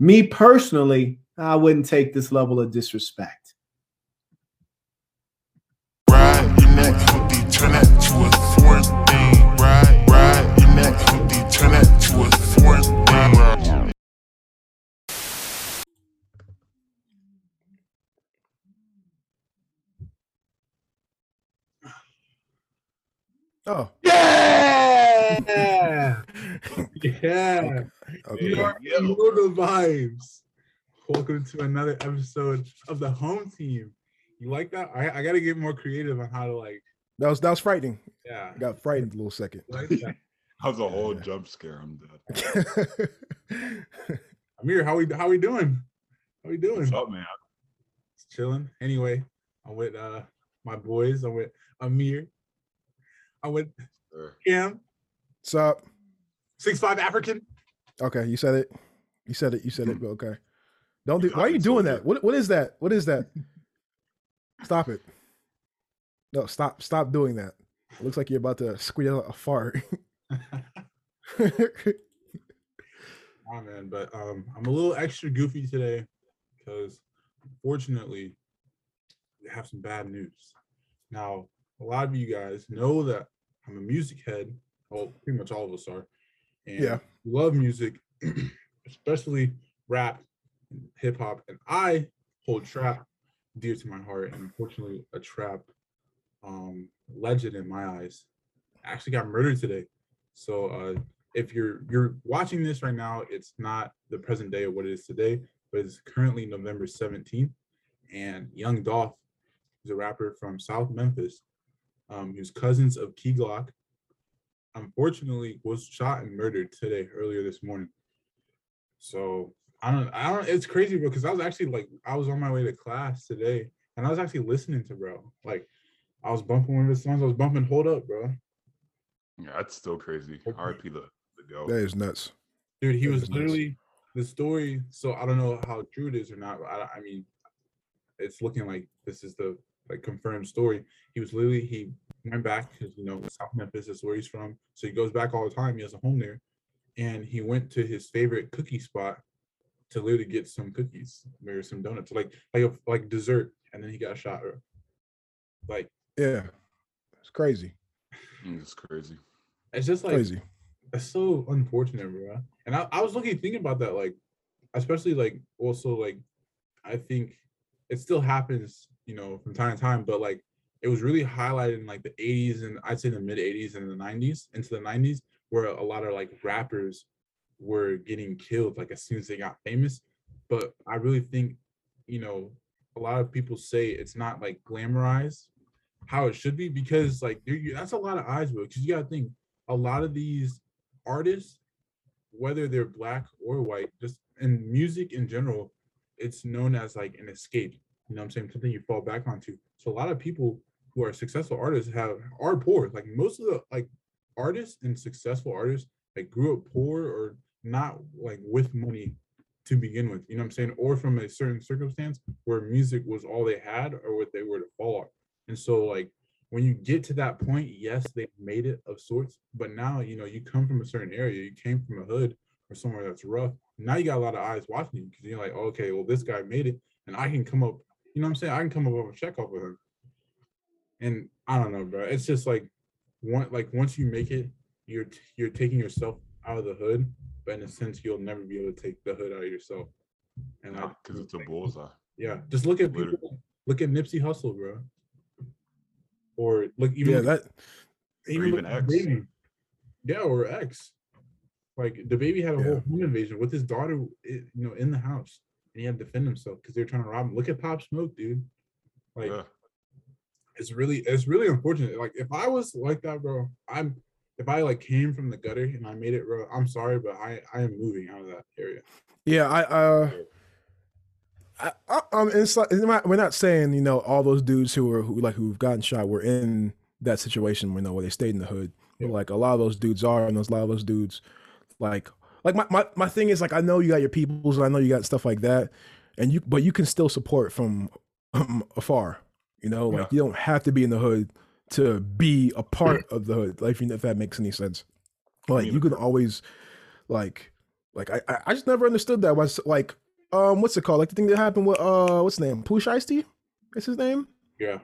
me personally, I wouldn't take this level of disrespect. Ride your neck, hoodie, turn that to a foreign thing. Ride, ride your neck, hoodie, turn that to a foreign thing. Oh, Yeah, yeah. Okay. You are you know the vibes. Welcome to another episode of the home team. You like that? I, I got to get more creative on how to like. That was that was frightening. Yeah. I got frightened a little second. Like that. That was a whole Yeah. jump scare. I'm dead. Amir, how we how we doing? How we doing? What's up, man? It's Chilling. Anyway, I'm with uh my boys. I'm with Amir. I'm with Sure. Cam, What's up? six five African. Okay, you said it. You said it. You said it. But okay. Don't do. Why are you doing that? What What is that? What is that? Stop it. No, stop. Stop doing that. It looks like you're about to squeeze out a fart. Oh man, but um, I'm a little extra goofy today because unfortunately, we have some bad news. Now, a lot of you guys know that I'm a music head. Well, pretty much all of us are, and Yeah. Love music, especially rap, hip hop, and I hold trap dear to my heart. And unfortunately, a trap um, legend in my eyes actually got murdered today. So uh, if you're you're watching this right now, it's not the present day of what it is today, but it's currently November 17th. And Young Dolph, who's a rapper from South Memphis, um, who's cousins of Key Glock, unfortunately was shot and murdered today, earlier this morning. So I don't I don't it's crazy, bro, because I was actually like I was on my way to class today and I was actually listening to bro. Like I was bumping one of his songs, I was bumping Hold Up, bro. Yeah, that's still crazy. Okay. RP the the go. that is nuts. Dude, he That was is nice. literally the story. So I don't know how true it is or not. but I, I mean, it's looking like this is the like confirmed story. He was literally he went back because you know South Memphis is where he's from, so he goes back all the time. He has a home there, and he went to his favorite cookie spot to literally get some cookies, maybe some donuts, like like a, like dessert, and then he got shot. Like Yeah, it's crazy. It's crazy. it's just like Crazy. That's so unfortunate, bro. And I, I was looking thinking about that, like, especially like also like I think it still happens, you know, from time to time, but like it was really highlighted in like the 80s and I'd say the mid 80s and the 90s into the 90s, where a lot of like rappers were getting killed like as soon as they got famous. But I really think, you know, a lot of people say it's not like glamorized how it should be because like that's a lot of eyes. Because you gotta think a lot of these artists, whether they're black or white, just in music in general, it's known as like an escape. You know what I'm saying? Something you fall back onto. So a lot of people who are successful artists have are poor. Like most of the like artists and successful artists like grew up poor or not like with money to begin with. You know what I'm saying? Or from a certain circumstance where music was all they had or what they were to fall on. And so like when you get to that point, yes, they made it of sorts, but now you know you come from a certain area, you came from a hood or somewhere that's rough. Now you got a lot of eyes watching you because you're like, oh, okay, well, this guy made it, and I can come up, you know what I'm saying? I can come up with a check off of him. And I don't know, bro. It's just like one like once you make it, you're t- you're taking yourself out of the hood, but in a sense, you'll never be able to take the hood out of yourself. And I Because it's a bullseye. yeah, just look at Literally. people. Look at Nipsey Hussle, bro. Or look even Yeah, that even even X. Baby. Yeah, or X. Like DaBaby had a whole Yeah. home invasion with his daughter, eh, you know, in the house, and he had to defend himself because they were trying to rob him. Look at Pop Smoke, dude. Like yeah. It's really, it's really unfortunate. Like if I was like that, bro, I'm. If I like came from the gutter and I made it, bro, I'm sorry, but I I am moving out of that area. Yeah, I uh I, I um it's like it's not- we're not saying, you know, all those dudes who are who like who've gotten shot were in that situation, you know, where they stayed in the hood. But like a lot of those dudes are and those a lot of those dudes like like my, my, my thing is like I know you got your peoples and I know you got stuff like that. And you but you can still support from um, afar. You know, like Yeah. you don't have to be in the hood to be a part of the hood. Like if, that makes any sense. Like you can always like Like I, I, just never understood that. Was like, um, what's it called? Like the thing that happened with uh, what's his name? Pooh Shiesty? Is his name? Yeah.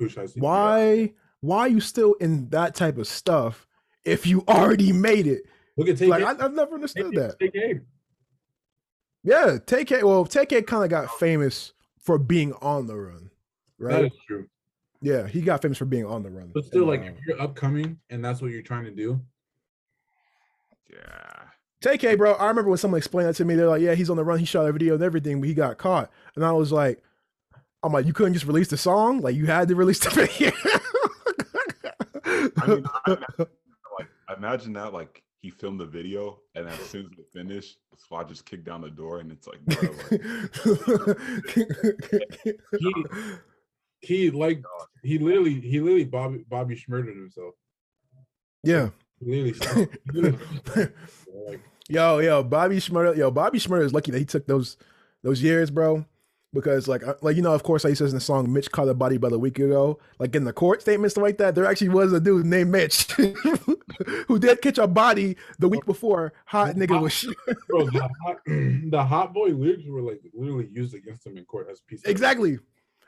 I see. Why? Why are you still in that type of stuff if you already made it? Look at Tay-K Like I, I've never understood that. Yeah, Tay-K. Well, Tay-K Tay-K kind of got famous for being on the run, That right? is true. Yeah, he got famous for being on the run. But still, And, like, uh, if you're upcoming and that's what you're trying to do, Yeah. Tay-K, bro. I remember when someone explained that to me. They're like, "Yeah, he's on the run. He shot a video and everything, but he got caught." And I was like, "I'm like, you couldn't just release the song? Like, you had to release the video." I mean, I imagine, like, imagine that, like, he filmed the video, and as soon as it finished, the SWAT just kicked down the door, and it's like, bro, like he like he literally he literally Bobby Bobby Schmurdered himself. yeah. He literally, literally like Yo, yo, Bobby Shmurda, yo, Bobby Shmurda is lucky that he took those those years, bro. Because like, uh, like you know, of course, like he says in the song, Mitch caught a body about a week ago. Like in the court statements like that, there actually was a dude named Mitch who did catch a body the week before. Hot nigga was shit. bro, the hot, the hot boy lyrics were like literally used against him in court as a piece of exactly.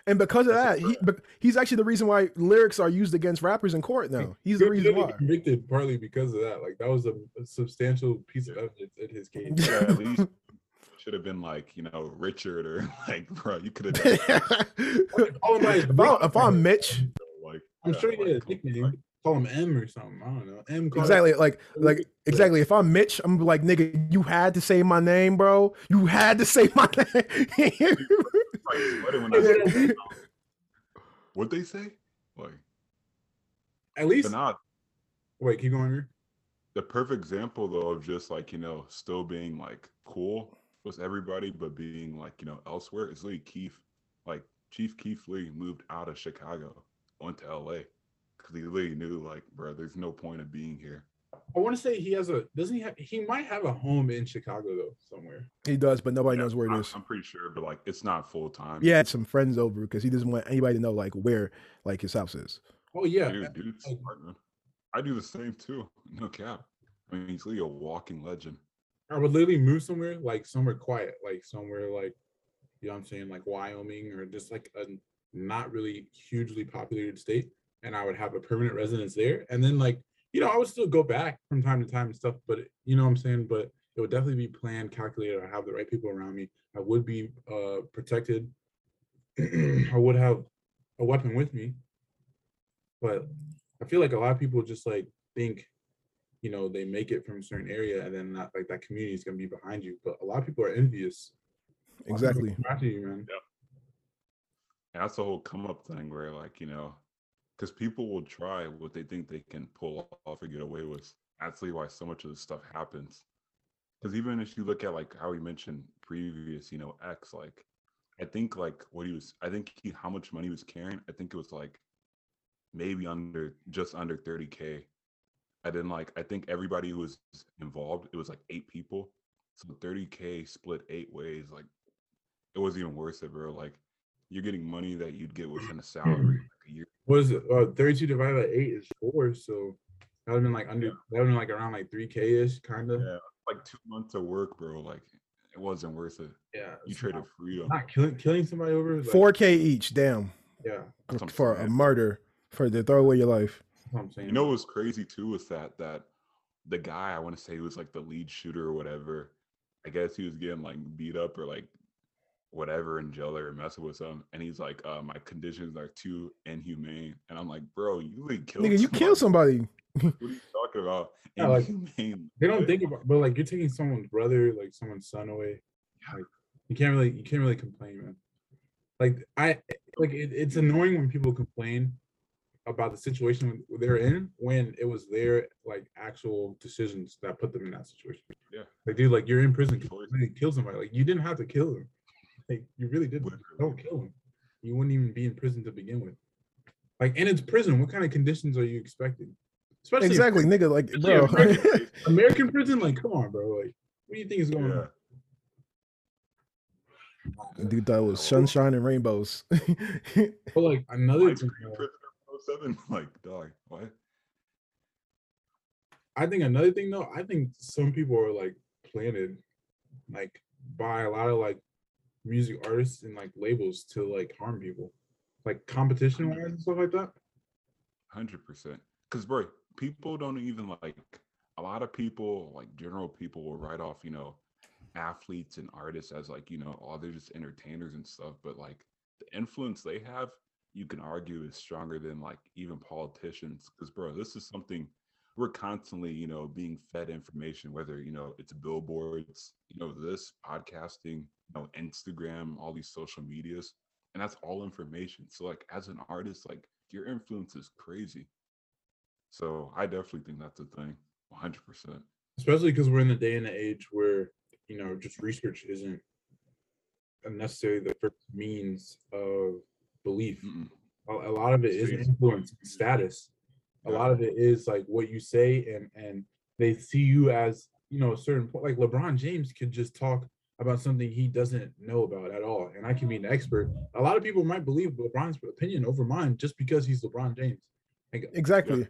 And because of that, he, he's actually the reason why lyrics are used against rappers in court now. He's the He was reason literally why. convicted partly because of that. Like that was a, a substantial piece of evidence in his case. yeah, at least should have been like, you know, Richard or like, bro, you could have done oh, if, Call him by I, if I'm. Mitch, like, I'm yeah, sure he like, had a nickname. Call him M or something. I don't know. M. Carter. Exactly. Like, like, exactly. If I'm Mitch, I'm like, nigga, you had to say my name, bro. You had to say my name. Like, sweating when I What'd they say? Like, At least not wait. Keep going here. the perfect example though of just like you know still being like cool with everybody but being like you know elsewhere is Lee Keith like Chief Keef Lee moved out of Chicago went to LA because he really knew like bro there's no point of being here I want to say he has a. Doesn't he have? He might have a home in Chicago though, somewhere. he does, but nobody Yeah, knows where it I'm, is. I'm pretty sure but like it's not full time Yeah, some friends over because he doesn't want anybody to know like where like his house is. Oh yeah. dude dude's like- smart man I do the same too no cap I mean he's really a walking legend I would literally move somewhere like somewhere quiet, like somewhere like you know what I'm saying, like Wyoming or just like a not really hugely populated state, and I would have a permanent residence there. And then like you know I would still go back from time to time and stuff, but you know what I'm saying. But it would definitely be planned, calculated. I have the right people around me. I would be uh protected. I would have a weapon with me, but I feel like a lot of people just like think you know they make it from a certain area and then not like that community is gonna be behind you. But a lot of people are envious. A lot of people Exactly. come after you, man. And that's the whole come up thing where like, you know, because people will try what they think they can pull off or get away with. That's why so much of this stuff happens. Because even if you look at like how he mentioned previous, you know, X, like I think like what he was I think he how much money he was carrying, I think it was like maybe under just under 30k. And then like I think everybody who was involved, it was like eight people. So 30k split eight ways, like it was even worse, bro. Like you're getting money that you'd get within a salary like a year. What is it? Uh, 32 divided by eight is four, so that would have been like under that would have been like around like 3k ish, kind of. Yeah. Like two months of work, bro. Like it wasn't worth it. Yeah. You traded not, freedom. not killing killing somebody over like, Four K each, damn. Yeah, That's what I'm For a murder. For to throw away your life. I'm saying. You know what was crazy too was that that the guy I want to say was like the lead shooter or whatever. I guess he was getting like beat up or like whatever in jail or messing with him, and he's like, uh, "My conditions are too inhumane," and I'm like, "Bro, you like killed Nigga, you killed somebody. What are you talking about? Yeah, like, Inhumane. they don't think about, but like you're taking someone's brother, like someone's son away. Like you can't really, you can't really complain, man. Like I, like it, it's annoying when people complain about the situation they're in when it was their like actual decisions that put them in that situation. Yeah. Like dude, like you're in prison, 'cause Choice. you really killed somebody. Like you didn't have to kill him. Like you really didn't. Don't kill him. You wouldn't even be in prison to begin with. Like, and it's prison. What kind of conditions are you expecting? Especially Exactly, nigga. Like, bro. right. American prison, like, come on, bro. Like, what do you think is going Yeah. on? Dude, that was sunshine and rainbows. But like another Like, thing, Screen Prisoner 07? Like, dog, what? I think another thing though, I think some people are like planted, like by a lot of like music artists and like labels to like harm people, like competition wise and stuff like that. Hundred percent. Because bro, people don't even like a lot of people, like general people, will write off, you know, athletes and artists as like, you know, oh, they're just entertainers and stuff. But like the influence they have, you can argue is stronger than like even politicians. Because bro, this is something we're constantly, you know, being fed information, whether you know it's billboards, you know, this podcasting, you know, Instagram, all these social medias, and that's all information. So like as an artist, like your influence is crazy. So I definitely think that's a thing, 100%. especially because we're in the day and the age where you know just research isn't necessarily the first means of belief Mm-mm. a, lot of it is influence and status a Yeah. lot of it is like what you say and and they see you as you know a certain point like lebron james could just talk about something he doesn't know about at all and i can be an expert a lot of people might believe lebron's opinion over mine just because he's lebron james like Exactly.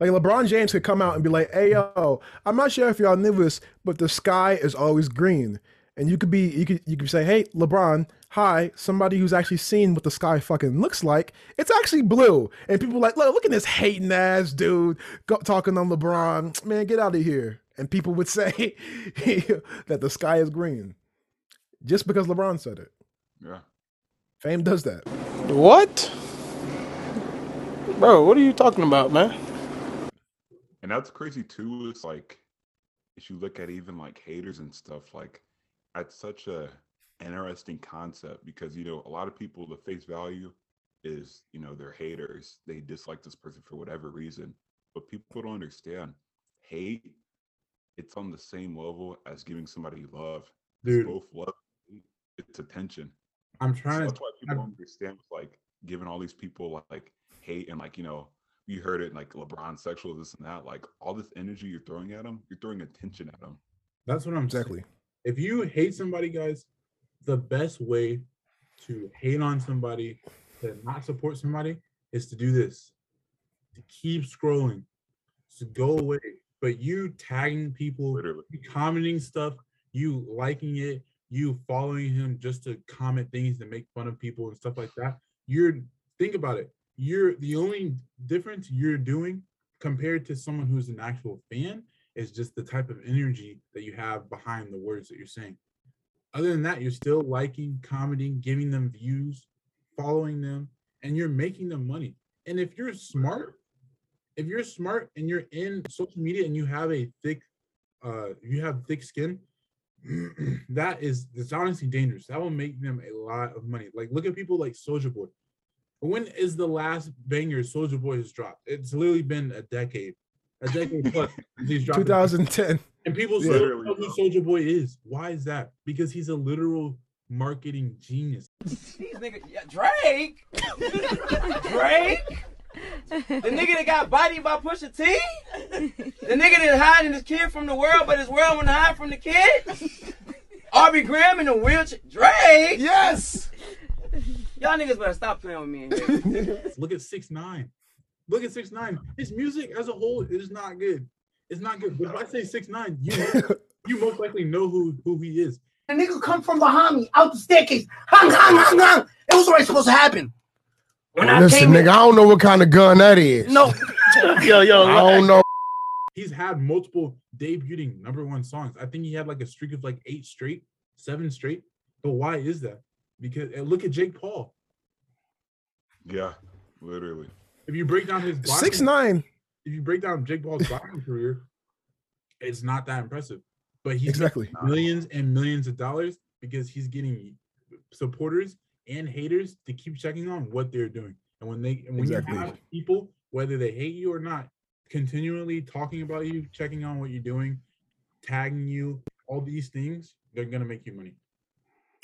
Like LeBron James could come out and be like, "Hey yo, I'm not sure if y'all knew this, but the sky is always green." And you could be, you could, you could say, "Hey, LeBron, hi, somebody who's actually seen what the sky fucking looks like. It's actually blue." And people like, "Look, look at this hating ass dude go, talking on LeBron. Man, get out of here." And people would say that the sky is green just because LeBron said it. Yeah. Fame does that. What? Bro, what are you talking about, man? And that's crazy too. It's like if you look at even like haters and stuff, like that's such a interesting concept because you know a lot of people the face value is you know they're haters. They dislike this person for whatever reason. But people don't understand hate. It's on the same level as giving somebody love. It's both love. It's attention. i'm So trying to that's why people don't understand like giving all these people like hate and like you know you heard it like LeBron sexual this and that like all this energy you're throwing at them you're throwing attention at them that's what i'm saying. If you hate somebody, guys, the best way to hate on somebody, to not support somebody, is to do this. To keep scrolling, to go away. But you tagging people, literally commenting stuff, you liking it, you following him just to comment things and make fun of people and stuff like that. You're think about it. You're the only difference you're doing compared to someone who's an actual fan is just the type of energy that you have behind the words that you're saying. Other than that, you're still liking, commenting, giving them views, following them, and you're making them money. And if you're smart, if you're smart and you're in social media and you have a thick, uh, you have thick skin, that is it's honestly dangerous. That will make them a lot of money. Like look at people like Soulja Boy. When is the last banger Soulja Boy has dropped? It's literally been a decade, a decade plus. He's 2010. and people Yeah. still Literally, know who. Soulja Boy is. Why is that? Because he's a literal marketing genius. These niggas, yeah, Drake, Drake, the nigga that got bodied by Pusha T, the nigga that's hiding his kid from the world, but his world want to hide from the kid. Aubrey Graham in the wheelchair, Drake. Yes. Y'all niggas better stop playing with me. Look at six nine. Look at six nine. His music as a whole is not good. It's not good. But if I say six nine, you you most likely know who who he is. The nigga come from behind me, out the staircase. Hung, hung, hung, hung. It was already supposed to happen. When I Listen, came nigga, in, I don't know what kind of gun that is. no, yo, yo, I don't know. He's had multiple debuting number one songs. I think he had like a streak of like eight straight, seven straight. But why is that? Because look at Jake Paul. yeah literally If you break down his boxing- Six nine. if you break down Jake Paul's boxing career, it's not that impressive. But he's Exactly. millions and millions of dollars because he's getting supporters and haters to keep checking on what they're doing. And when they and when Exactly. you have people, whether they hate you or not, continually talking about you, checking on what you're doing, tagging you, all these things, they're gonna make you money.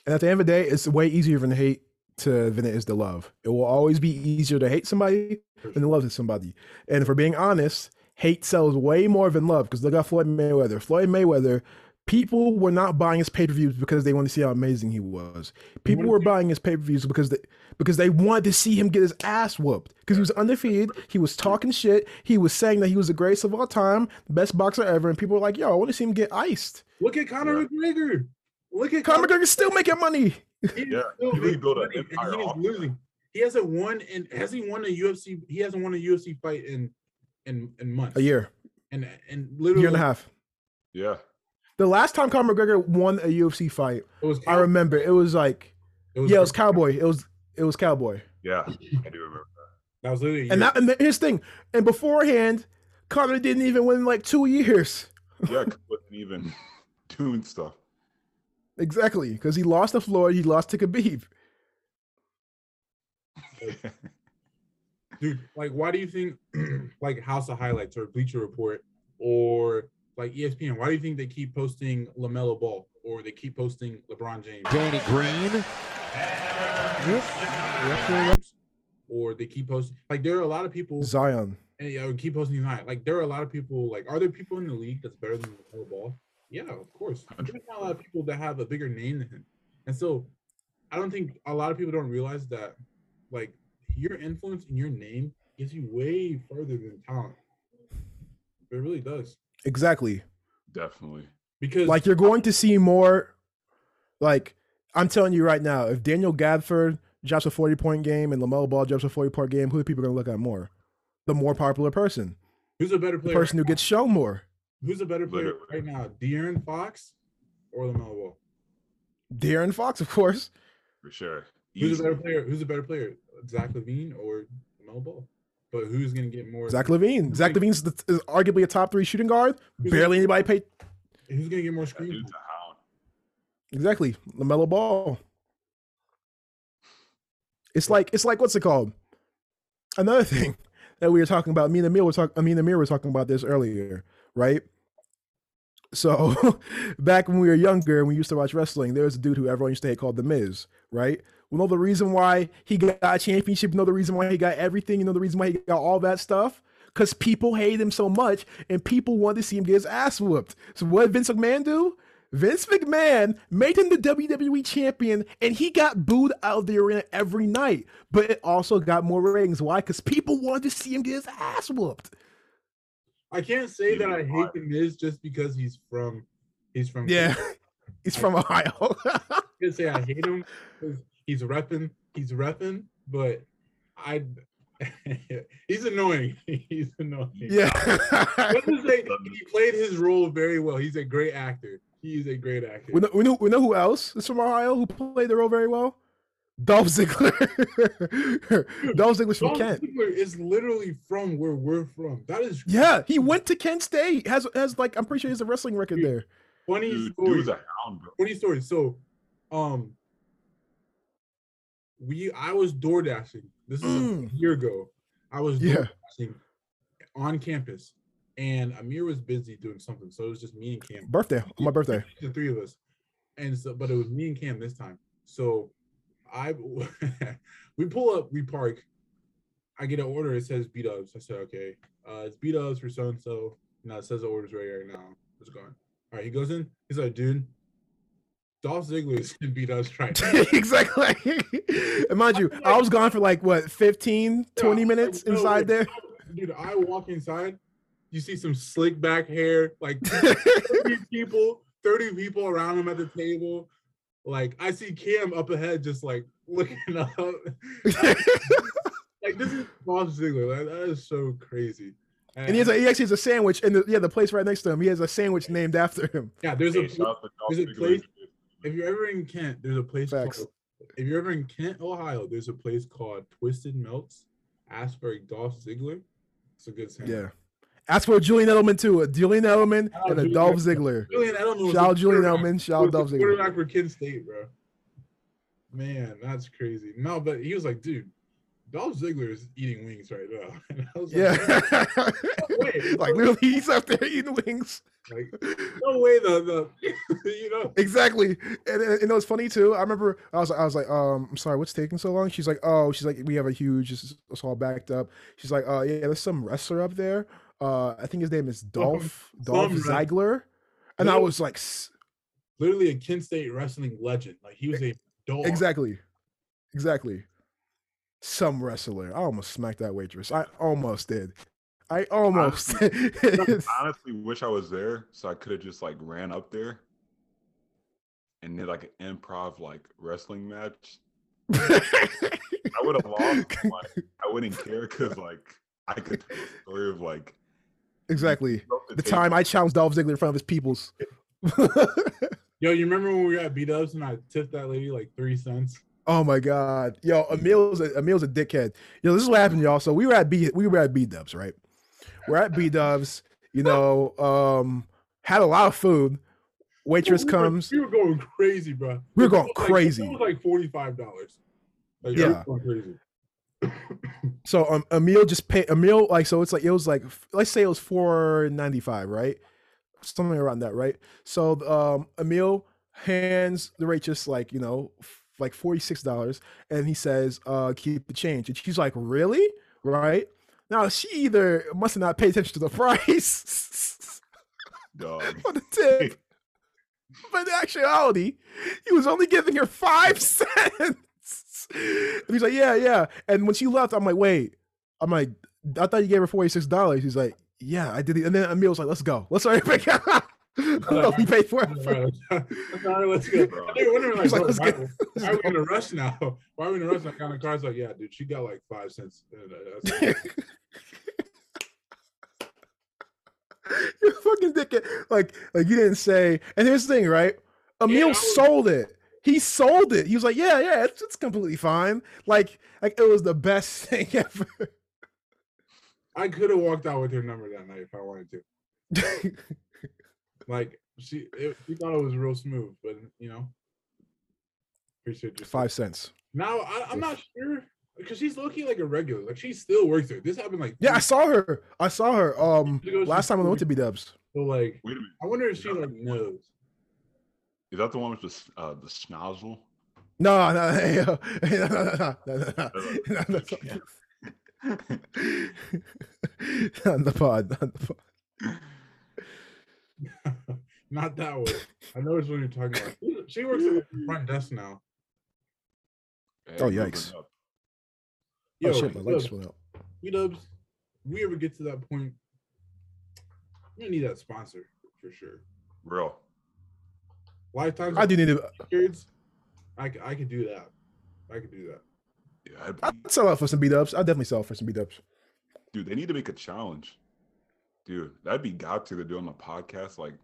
And at the end of the day, it's way easier than hate to than it is to love. It will always be easier to hate somebody than to love somebody. And if we're being honest, hate sells way more than love. Because look at Floyd Mayweather. Floyd Mayweather people were not buying his pay per views because they wanted to see how amazing he was. People were buying his pay per views because they because they wanted to see him get his ass whooped because he was undefeated. He was talking shit. He was saying that he was the greatest of all time, the best boxer ever, and people were like, "Yo, I want to see him get iced." Look at Conor McGregor. Look at Conor McGregor still making money. He's Yeah, he really built an empire he is losing. He hasn't won in has he won a UFC? He hasn't won a UFC fight in in in months. A year, and and literally year and a half. Yeah. The last time Conor McGregor won a UFC fight, It was I remember it was like, It was yeah, it was Cowboy. It was it was Cowboy. Yeah. I do remember that. That was literally And that and his thing. And beforehand, Conor didn't even win in like two years. Yeah, he wasn't even doing stuff. Exactly, because he lost to Floyd, he lost to Khabib. dude like why do you think like house of highlights or bleacher report or like espn why do you think they keep posting lamelo ball or they keep posting lebron james Danny Green. or they keep posting like there are a lot of people Zion. and yeah, keep posting high. Like there are a lot of people. Like, are there people in the league that's better than LaMelo Ball? Yeah, of course. There's not a lot of people that have a bigger name than him, and so I don't think a lot of people don't realize that like your influence and your name gets you way further than talent. It really does Exactly. Definitely. because Like you're going to see more like I'm telling you right now, if Daniel Gafford drops a 40 point game and LaMelo Ball drops a 40 point game, who are people gonna look at more? The more popular person. who's a better player? The player? person who gets shown more. Who's a better player Literally. right now, De'Aaron Fox or LaMelo Ball? De'Aaron Fox, of course. For sure. Who's a better player? Who's a better player, Zach LaVine or LaMelo Ball? But who's gonna get more? Zach LaVine. Zach LaVine's the, is arguably a top three shooting guard. Who's Barely gonna- anybody paid. Who's gonna get more That screen? dude's. Exactly. LaMelo Ball. It's like it's like what's it called? Another thing that we were talking about. Me and Amir were talking. I mean, Amir was talking about this earlier, right? So back when we were younger and we used to watch wrestling, there was a dude who everyone used to hate called The Miz, right? We know the reason why he got a championship. Know the reason why he got everything. You know the reason why he got all that stuff. Because people hate him so much, and people wanted to see him get his ass whooped. So what did Vince McMahon do? Vince McMahon made him the WWE champion, and he got booed out of the arena every night. But it also got more ratings. Why? Because people wanted to see him get his ass whooped. I can't say that I Even hate the Miz just because he's from he's from Yeah, he's from Ohio. I can't say I hate him because he's repping he's repping, but I he's annoying. He's annoying. yeah. Say he played his role very well. He's a great actor. He's a great actor. we, know, we, know, we know who else is from Ohio who played the role very well? Dolph Ziggler. Dolph Ziggler's from Dolph Kent. Ziggler is literally from where we're from. That is Yeah, he went to Kent State. Has has like I'm pretty sure he has a wrestling record there. funny Dude, story. dude's a hound, bro. funny story. So, um, we I was door dashing. This is Mm. a year ago. I was Yeah. door dashing on campus, and Amir was busy doing something, so it was just me and Cam, Birthday on my birthday. the three of us, and so but it was me and Cam this time. So, I we pull up, we park. I get an order. It says B Dubs. I said, okay, uh, it's B Dubs for so and so. No, it says the order's ready right now. It's gone. All right, he goes in. He's like, dude, Dolph Ziggler is in B Dubs right now. exactly. and mind you, I was gone for like what 15, 20 Yeah, minutes like, inside like, there. Dude, I walk inside. You see some slick back hair, like 30 people, 30 people around him at the table. Like I see Cam up ahead, just like looking up. like this is Bob Ziegler. Like, that is so crazy. And he has a, he actually has a sandwich, and the, yeah, the place right next to him. He has a sandwich named after him. yeah, there's a Hey, shout out there's a place- if you're ever in Kent, there's a place Facts. called if you're ever in Kent, Ohio, there's a place called Twisted Melts. Ask for a Dolph Ziggler. It's a good sandwich. Yeah. Ask for Julian Edelman too. A Julian Edelman Shout and a Julian Dolph Ziggler. Julian Edelman Shout out Julian Edelman. Shout out Dolph Ziggler. quarterback for Kent State, bro. Man, that's crazy. No, but he was like, dude, Dolph Ziggler is eating wings right now. And I was like, Yeah. Wait, like literally, he's up there eating wings. like, no way the the you know Exactly, and, and, and it was funny too. I remember I was I was like, um, I'm sorry, what's taking so long? She's like, oh, she's like, we have a huge, it's, all backed up. She's like, uh, yeah, there's some wrestler up there. Uh, I think his name is Dolph Dolph some. Ziggler. and I was like, literally a Kent State wrestling legend. Like he was a dog. exactly, exactly. Some wrestler. I almost smacked that waitress. I almost did. I almost. did. honestly wish I was there so I could have just like ran up there and did like an improv like wrestling match. I would have lost. but I wouldn't care because like I could tell the story of like exactly. broke The time I challenged Dolph Ziggler in front of his peoples. Yo, you remember when we were at B Dubs and I tipped that lady like three cents? Oh my god, yo, Emil's a, Emil's a dickhead. Yo, this is what happened, y'all. So we were at B, we were at B Dubs, right? We're at B Dubs. You know, um, had a lot of food. Waitress We were- comes. We were going crazy, bro. We were going It was like- crazy. It was like forty five dollars. Like, Yeah. yeah, going crazy. So um, Emil just paid Emil like so it's like it was like let's say it was four ninety five, right? Something around that, right? So um, Emil hands the waitress like you know f- like forty six dollars, and he says, uh, "Keep the change." And she's like, "Really?" Right? Now she either must have not paid attention to the price dog. on the tip, but in actuality, he was only giving her five cents. And he's like, yeah, yeah. And when she left, I'm like, wait. I'm like, I thought you gave her forty six dollars. He's like, yeah, I did. it." And then Emil was like, let's go. Let's hurry back out. I don't know if he paid for it. right, let's- all right, let's go. They were wondering like, like, let's why, why are we in a rush now? Why are we in a rush? I got in the car. I like, yeah, dude, she got like five cents. And, that's- You're fucking dickhead. Like, like you didn't say. And here's the thing, right? Emil Yeah, was- sold it. He sold it. He was like, yeah, yeah, it's, it's completely fine. Like, like it was the best thing ever. I could have walked out with her number that night if I wanted to. Like she, it, she thought it was real smooth, but you know, appreciate you. Five cents. Now I, I'm not sure because she's looking like a regular. Like she still works there. This happened like Yeah, I saw her. I saw her. Um, last time I went to B Dubs. so like Wait a minute. I wonder if she like knows. Is that the one with the uh, the schnozzle? No, no, no, no, no, no, no, no, no, no, no, no, no, no, no, no, no, no, not that one. I know it's what you're talking about. She works at the front desk now. oh yikes! Oh, yo, oh shit, my legs went out. B Dubs, we ever get to that point? We need that sponsor for sure. Real. Lifetime. I do need to. kids. I, c- I could do that. I could do that. Yeah, I'd I'd sell out for some B Dubs. I'd definitely sell out for some B Dubs. dude, they need to make a challenge. Dude, that'd be got to to do on the podcast, like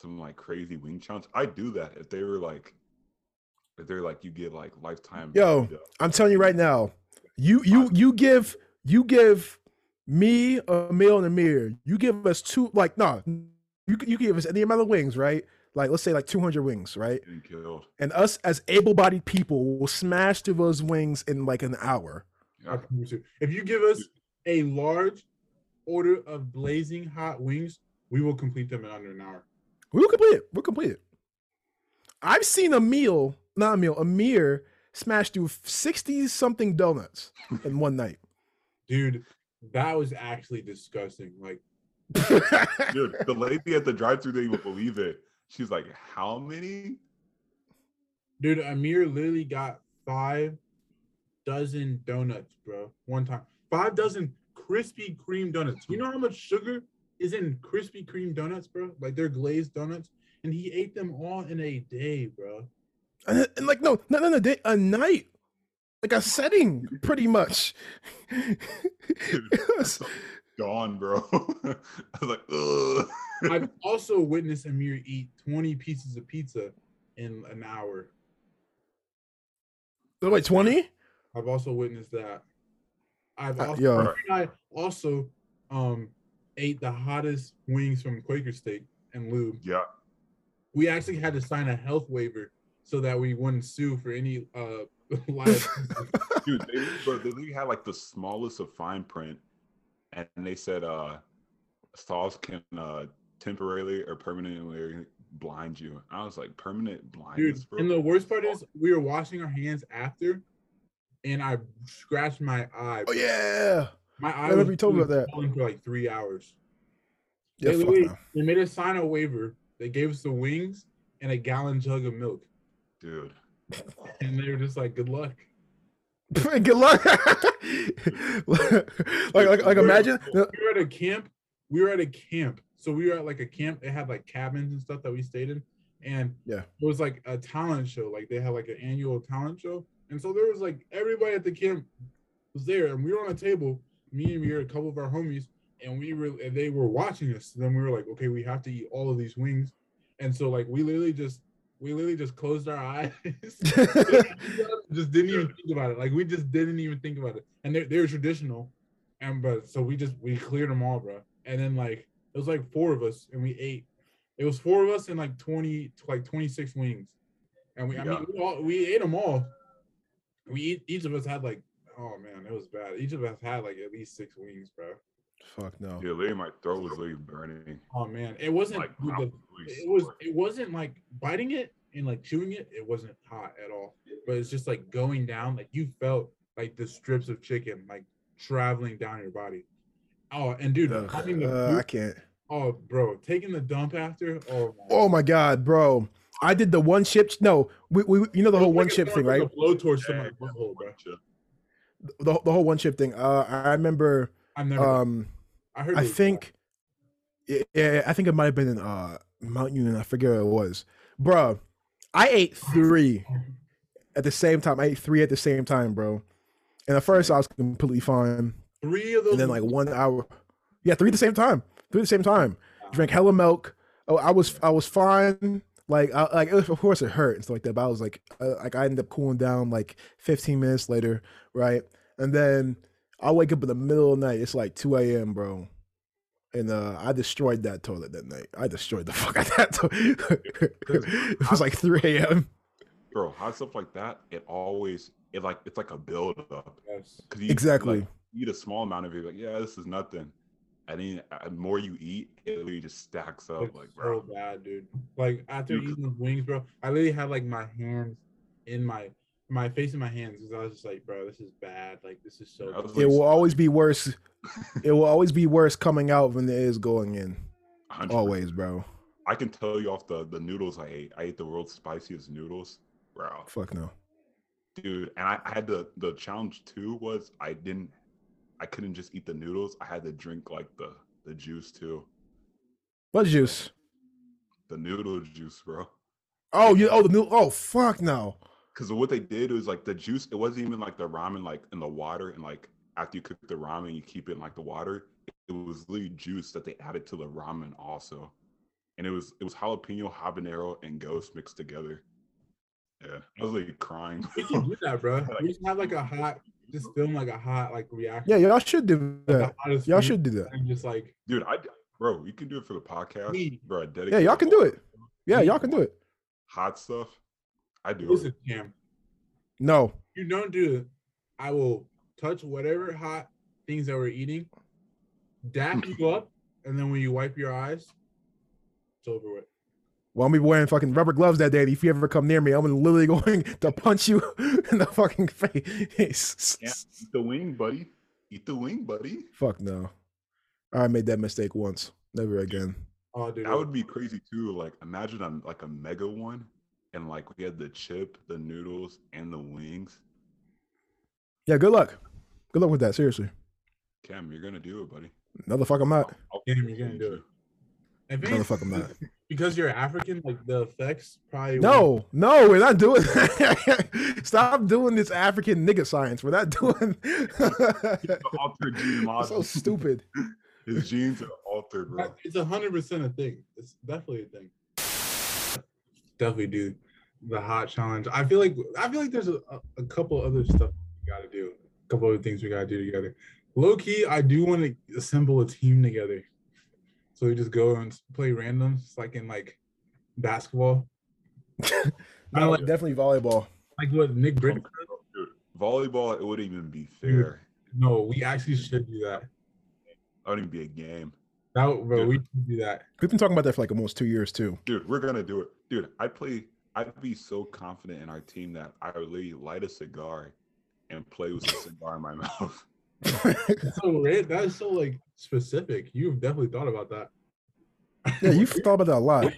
some like crazy wing challenge. I'd do that if they were like if they're like you get like lifetime. Yo, I'm telling you right now, you you you give you give me Emil and a mirror. You give us two like no, you you give us any amount of wings, right? Like let's say like 200 wings, right? getting killed. And us as able-bodied people will smash through those wings in like an hour. I Yeah. promise you. If you give us a large order of blazing hot wings, we will complete them in under an hour. We'll complete it. We'll complete it. I've seen a meal, not a meal, Amir smash through 60 something donuts in one night. Dude, that was actually disgusting. Like, Dude, the lady at the drive-through didn't even believe it. She's like, "How many?" dude, Amir literally got five dozen donuts, bro. One time. Five dozen Krispy Kreme donuts. You know how much sugar is in Krispy Kreme donuts, bro? Like they're glazed donuts. And he ate them all in a day, bro. and, and like no, not in a day, a night, like a setting, pretty much. It was- Gone, bro. I was like, "Ugh." I've also witnessed Amir eat 20 pieces of pizza in an hour. So wait, twenty? I've also witnessed that. I've Uh, also yo. Amir I also um ate the hottest wings from Quaker Steak and Lube. yeah, We actually had to sign a health waiver so that we wouldn't sue for any uh liability. dude, they, bro, they had like the smallest of fine print, and they said uh sauce can uh temporarily or permanently blind you. I was like, permanent blindness, Dude, and the worst part is we were washing our hands after and I scratched my eye. Oh yeah, My eye remember was you told me about that. for like three hours. Yeah, they, fuck they made us sign a waiver. They gave us the wings and a gallon jug of milk, dude. and they were just like, "Good luck." Good luck. like, like, like, imagine. we were at a camp. We were at a camp. So we were at like a camp. It had like cabins and stuff that we stayed in. And Yeah. it was like a talent show. Like they had like an annual talent show. And so there was like everybody at the camp was there. And we were on a table, me and we were a couple of our homies, and we were and they were watching us. then we were like, okay, we have to eat all of these wings. And so like we literally just we literally just closed our eyes. just didn't even think about it. Like we just didn't even think about it. And they're they're traditional. And but so we just we cleared them all, bro. And then like it was like four of us, and we ate. It was four of us and like twenty, like twenty six wings, and we I Yeah. mean we, all, we ate them all. We eat, each of us had like oh man, it was bad. Each of us had like at least six wings, bro. Fuck no. Yeah, literally, my throat was literally burning. Oh man, it wasn't. Like, the- it was. It wasn't like biting it and like chewing it. It wasn't hot at all. But it's just like going down. Like you felt like the strips of chicken like traveling down your body. Oh, and dude, Ugh, having the uh, I can't. oh, bro, taking the dump after. Oh, my Oh my god, bro! I did the one chip. No, we, we you know the whole was one like chip thing, like right? A blowtorch to my yeah, butthole, bro. The, the whole one chip thing. Uh, I remember. I've never. Um, I heard. I it think. Yeah, yeah, I think it might have been in uh Mount Union. I forget what it was, bro. I ate three at the same time. I ate three at the same time, bro. And at first, I was completely fine. three of those. and then like one hour yeah three at the same time three at the same time drank hella milk oh i was i was fine like I, like it was, of course it hurt and stuff like that but i was like uh, like i ended up cooling down like 15 minutes later right and then i wake up in the middle of the night it's like 2 a.m bro and uh i destroyed that toilet that night i destroyed the fuck out of that toilet it was like 3 a.m bro, hot stuff like that, it always it like it's like a build up. Yes. You Exactly. like, eat a small amount of it, like yeah, this is nothing, and then uh, the more you eat, it literally just stacks up. It's Like so bro, bad, dude. Like after Dude. eating those wings, bro, I literally had like my hands in my my face in my hands because I was just like, bro, this is bad. Like this is so. I was bad. it will always be worse it will always be worse coming out than it is going in 100%. always bro I can tell you off the the noodles I ate. I ate the world's spiciest noodles, bro, fuck no dude. And I, I had the the challenge too was I didn't, I couldn't just eat the noodles. I had to drink like the the juice too, what juice the noodle juice, bro. Oh, you oh the new oh fuck no. Because what they did was like the juice. It wasn't even like the ramen like in the water and like after you cook the ramen, you keep it in like the water. It was literally juice that they added to the ramen also, and it was it was jalapeno, habanero, and ghost mixed together. Yeah, I was like crying. We can do that, bro. We just have like a hot, just film like a hot like reaction. Yeah, y'all should do that. hottest Y'all should do that. And just like Dude, I bro, you can do it for the podcast, Me. bro. I Yeah, y'all can do it. Yeah, y'all can do it. Hot stuff. I do. listen, it. Cam. No. You don't do it. I will touch whatever hot things that we're eating, dap you up, and then when you wipe your eyes, it's over with. Well, I'm gonna be wearing fucking rubber gloves that day. If you ever come near me, I'm literally going to punch you in the fucking face. Yeah, eat the wing, buddy. Eat the wing, buddy. Fuck no. I made that mistake once. Never again. Oh, dude. That would be crazy too. Like imagine I'm like a mega one, and like we had the chip, the noodles, and the wings. Yeah, good luck. Good luck with that. Seriously. Cam, you're gonna do it, buddy. No, the fuck I'm not. I'll Cam, you're gonna do it. If No, the fuck I'm not. because you're African, like the effects probably. won't- No, no, we're not doing that. Stop doing this African nigga science. We're not doing. altered gene That's so stupid. His genes are altered, bro. It's a hundred percent a thing. It's definitely a thing. Definitely do the hot challenge. I feel like I feel like there's a, a, a couple other stuff we gotta do. A couple other things we gotta do together. Low key, I do want to assemble a team together. So we just go and play randoms, like in like basketball. I No, like definitely volleyball. like what Nick Britt. Oh, volleyball, it wouldn't even be fair. No, we actually should do that. That wouldn't even be a game. That bro, Dude. we should do that. We've been talking about that for like almost two years too. Dude, we're gonna do it. Dude, I play. I'd be so confident in our team that I would literally light a cigar and play with a cigar in my mouth. That's so rare. That is so like specific. You've definitely thought about that. Yeah, you've thought about that a lot.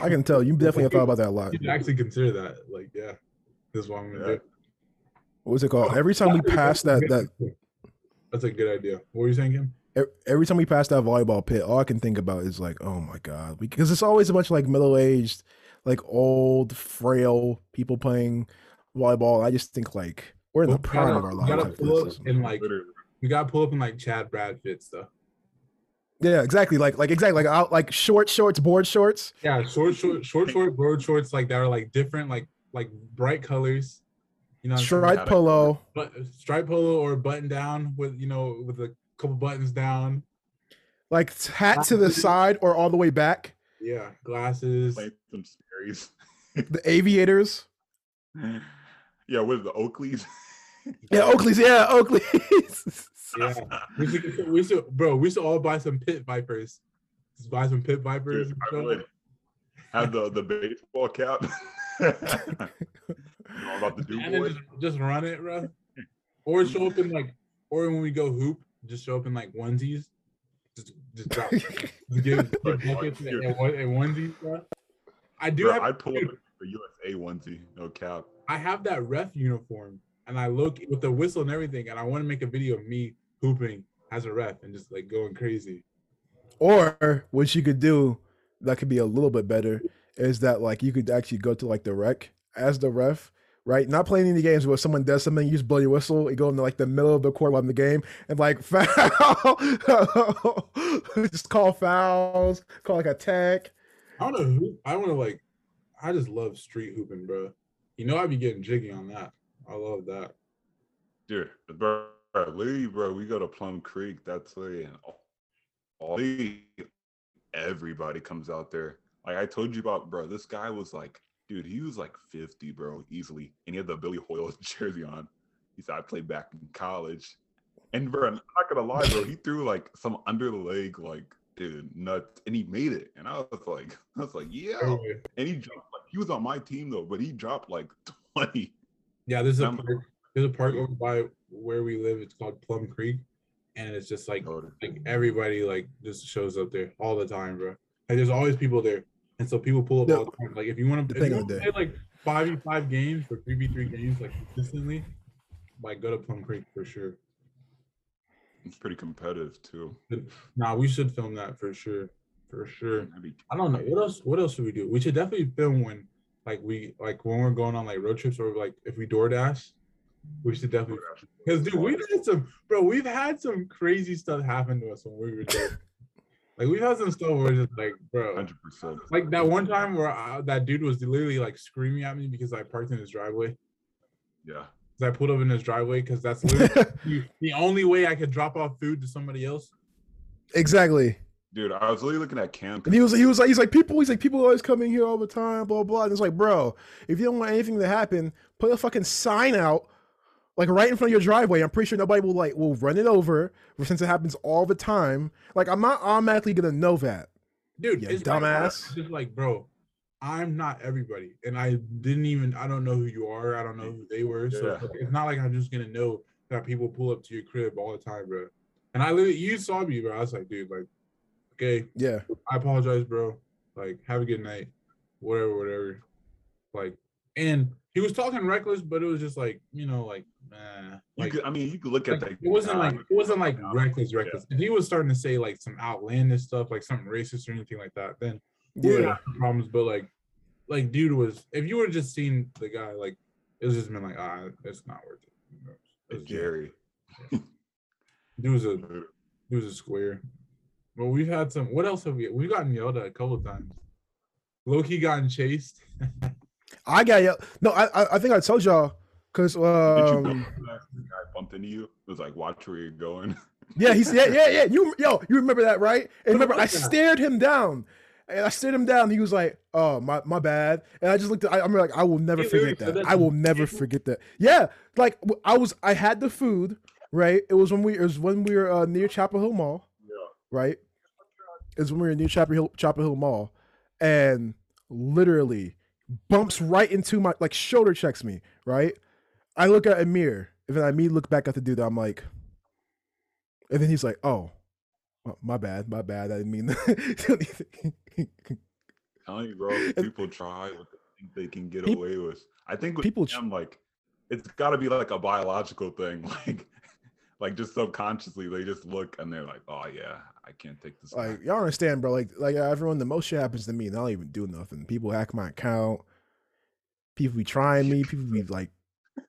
I can tell you definitely have thought about that a lot. You actually consider that. Like, yeah, this is what I'm gonna Yeah. do. What's it called? Every time we pass that that That's a good idea. What were you saying, Kim? Every time we pass that volleyball pit, all I can think about is like, oh my god, because it's always a bunch of like middle aged, like old, frail people playing volleyball. I just think like we're in the prime gotta- of our we lives. gotta pull up in like Literally. we gotta pull up in like Chad Bradford stuff. Yeah, exactly. Like like exactly like out like short shorts, board shorts. Yeah, short, short, short, short broad shorts like that are like different, like like bright colors. You know, what Stripe polo. but stripe polo or button down with you know with a couple buttons down. like hat to the side or all the way back. Yeah, glasses. Playing some series. The aviators. yeah, with the Oakleys. Yeah, Oakley's. Yeah, Oakley's. Yeah, we should, we should, bro. We should all buy some pit vipers. Just buy some pit vipers. Dude, I would have the the baseball cap. you know about the do and then boy. just, just run it, bro. Or show up in like, or when we go hoop, just show up in like onesies. Just, just drop, just give, give buckets and, and one- and onesies, bro. I do Bro, have, I'd pull up dude, for USA onesie, no cap. I have that ref uniform, and I look with the whistle and everything, and I want to make a video of me hooping as a ref and just like going crazy. Or what you could do that could be a little bit better is that like you could actually go to like the rec as the ref, right? Not playing any games where someone does something, you just blow your whistle, you go into like the middle of the court while in the game and like foul, just call fouls, call like a tag. I want to hoop. I want to like. I just love street hooping, bro. You know, I'd be getting jiggy on that. I love that. Dude, bro, bro, literally, bro, we go to Plum Creek. That's like and all, all everybody comes out there. Like I told you about, bro. This guy was like, dude, he was like 50, bro, easily, and he had the Billy Hoyle jersey on. He said, "I played back in college," and bro, I'm not gonna lie, bro, he threw like some under the leg, like dude, nuts, and he made it. And I was like, I was like, yeah. And he dropped like he was on my team though, but he dropped like 20. Yeah, there's a park. There's a park over by where we live. It's called Plum Creek, and it's just like oh, like everybody like just shows up there all the time, bro. Like there's always people there, and so people pull up Yeah. all the time. Like if you want to, if you want to play like five v five games or three v three games like consistently, like go to Plum Creek for sure. It's pretty competitive too. Nah, we should film that for sure, for sure. I don't know what else. What else should we do? We should definitely film when, like, we like when we're going on like road trips or like if we DoorDash, we should definitely. Because dude, we've had some, bro. We've had some crazy stuff happen to us when we were there. like we've had some stuff where it's just like, bro, 100%. like that one time where I, that dude was literally like screaming at me because I parked in his driveway. Yeah. Because I pulled up in his driveway because that's literally the- the only way I could drop off food to somebody else. exactly. Dude, I was literally looking at camp. And he was he was like he's like people he's like people always coming here all the time, blah blah. And it's like, bro, if you don't want anything to happen, put a fucking sign out, like right in front of your driveway. I'm pretty sure nobody will like will run it over since it happens all the time. Like I'm not automatically gonna know that. dude You it's like, dumbass. just like bro i'm not everybody and i didn't even i don't know who you are i don't know who they were so Yeah. it's like- it's not like i'm just gonna know that people pull up to your crib all the time bro and i literally you saw me bro i was like dude like okay Yeah. i apologize bro like have a good night whatever whatever like and he was talking reckless but it was just like you know like nah, You like, could, I mean, you could look at like, that. it wasn't like it wasn't like Yeah. reckless, reckless. If he was starting to say like some outlandish stuff, like something racist or anything like that, then Yeah. have some problems. But like, like dude was if you were just seen the guy, like it was just been like, ah, it's not worth it. You know, it's- Jerry. Dude was a dude was a square. But we've had some. What else have we? We've gotten yelled at a couple times. Loki gotten chased. I got you. No, I I, I think I told y'all because Did you um know guy bumped into you? It was like, watch where you're going. yeah he's yeah yeah yeah you yo you remember that right? And remember I stared him down. And I stared him down. He was like, "Oh, my, my bad." And I just looked. At, I, I'm like, "I will never forget that. that I will never forget that." Yeah, like I was. I had the food, right? It was when we. It was when we were uh, near Chapel Hill Mall, Yeah. right? It was when we were near Chapel Hill Chapel Hill Mall, and literally bumps right into my like shoulder checks me. Right? I look at Amir, and then I immediately look back at the dude. I'm like, and then he's like, "Oh, my bad, my bad. I didn't mean." anything." telling you, bro. People try what they think they can get Peop- away with. I think with people them, like, it's got to be like a biological thing, like, like just subconsciously they just look and they're like, oh yeah, I can't take this. Like back." y'all understand, bro? Like like uh, everyone, the most shit happens to me, and I don't even do nothing. People hack my account. People be trying me. People be like,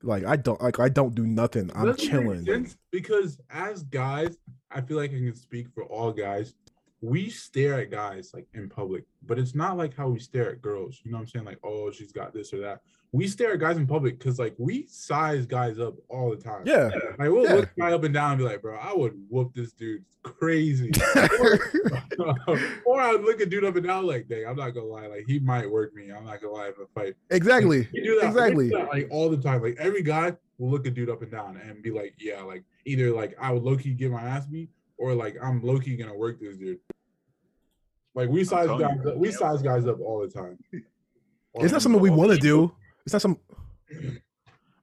like I don't like I don't do nothing. I'm chilling. because as guys, I feel like I can speak for all guys. We stare at guys like in public, but it's not like how we stare at girls. You know what I'm saying? Like, oh, she's got this or that. We stare at guys in public because like we size guys up all the time. Yeah. Like we'll Yeah. look guy up and down and be like, bro, I would whoop this dude crazy. or I would look a dude up and down like, dang, I'm not gonna lie, like he might work me. I'm not gonna lie if a fight. exactly. We do that, we do Exactly. that, like all the time. Like every guy will look a dude up and down and be like, yeah, like either like I would low key get my ass beat or like I'm low key gonna work this dude. Like we size guys, you, up, we size guys up all the time. It's not something we want to do. It's not some.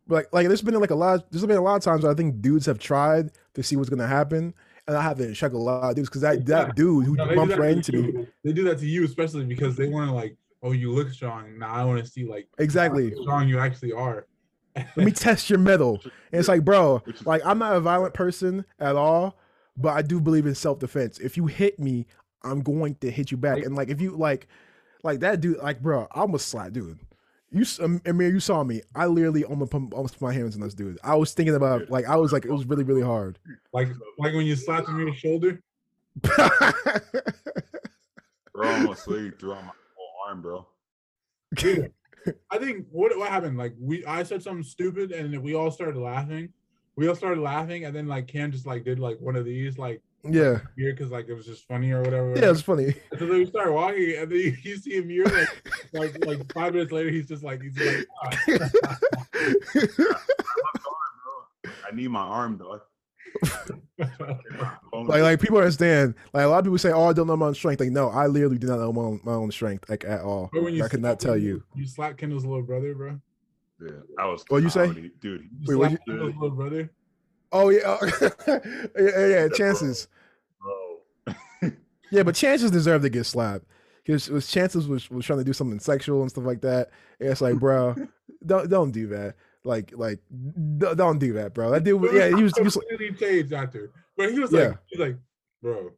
Like like there's been like a lot. There's been a lot of times where I think dudes have tried to see what's gonna happen, and I have to check a lot of dudes because that that dude who No, they do bumped that right to into me. you. They do that to you, especially because they want to like, oh, you look strong. Now I want to see like Exactly. how strong you actually are. Let me test your mettle. And it's like, bro, like I'm not a violent person at all, but I do believe in self defense. If you hit me, I'm going to hit you back. And like if you like, like that dude, like bro, I almost slap, dude. You, s- um, Amir, you saw me. I literally almost put, almost put my hands on this dude. I was thinking about, like, I was like, it was really, really hard. Like like when you slapped him in the shoulder. Bro, almost slid through on my whole arm, bro. Dude, I think what what happened? Like we, I said something stupid, and we all started laughing. We all started laughing, and then like Cam just like did like one of these like yeah, here because like it was just funny or whatever. yeah, it's funny. And so then we start walking, and then you, you see Amir like, like like five minutes later, he's just like he's like, "Ah." I need my arm, though. like, like people understand. Like a lot of people say, "Oh, I don't know my own strength." Like, no, I literally do not know my own, my own strength, like at all. But when you I could not tell you. You slap Kendall's little brother, bro. Yeah, that was. What'd you say? dude? Wait, what'd slap little brother. Oh uh, yeah, yeah, yeah, yeah. Chances. Bro, Yeah, but chances deserve to get slapped because was chances was, was trying to do something sexual and stuff like that. And it's like, bro, don't don't do that. Like like don't, don't do that, bro. That dude, was- yeah, he was, he was completely changed after, but he was Yeah. like, he's like, bro,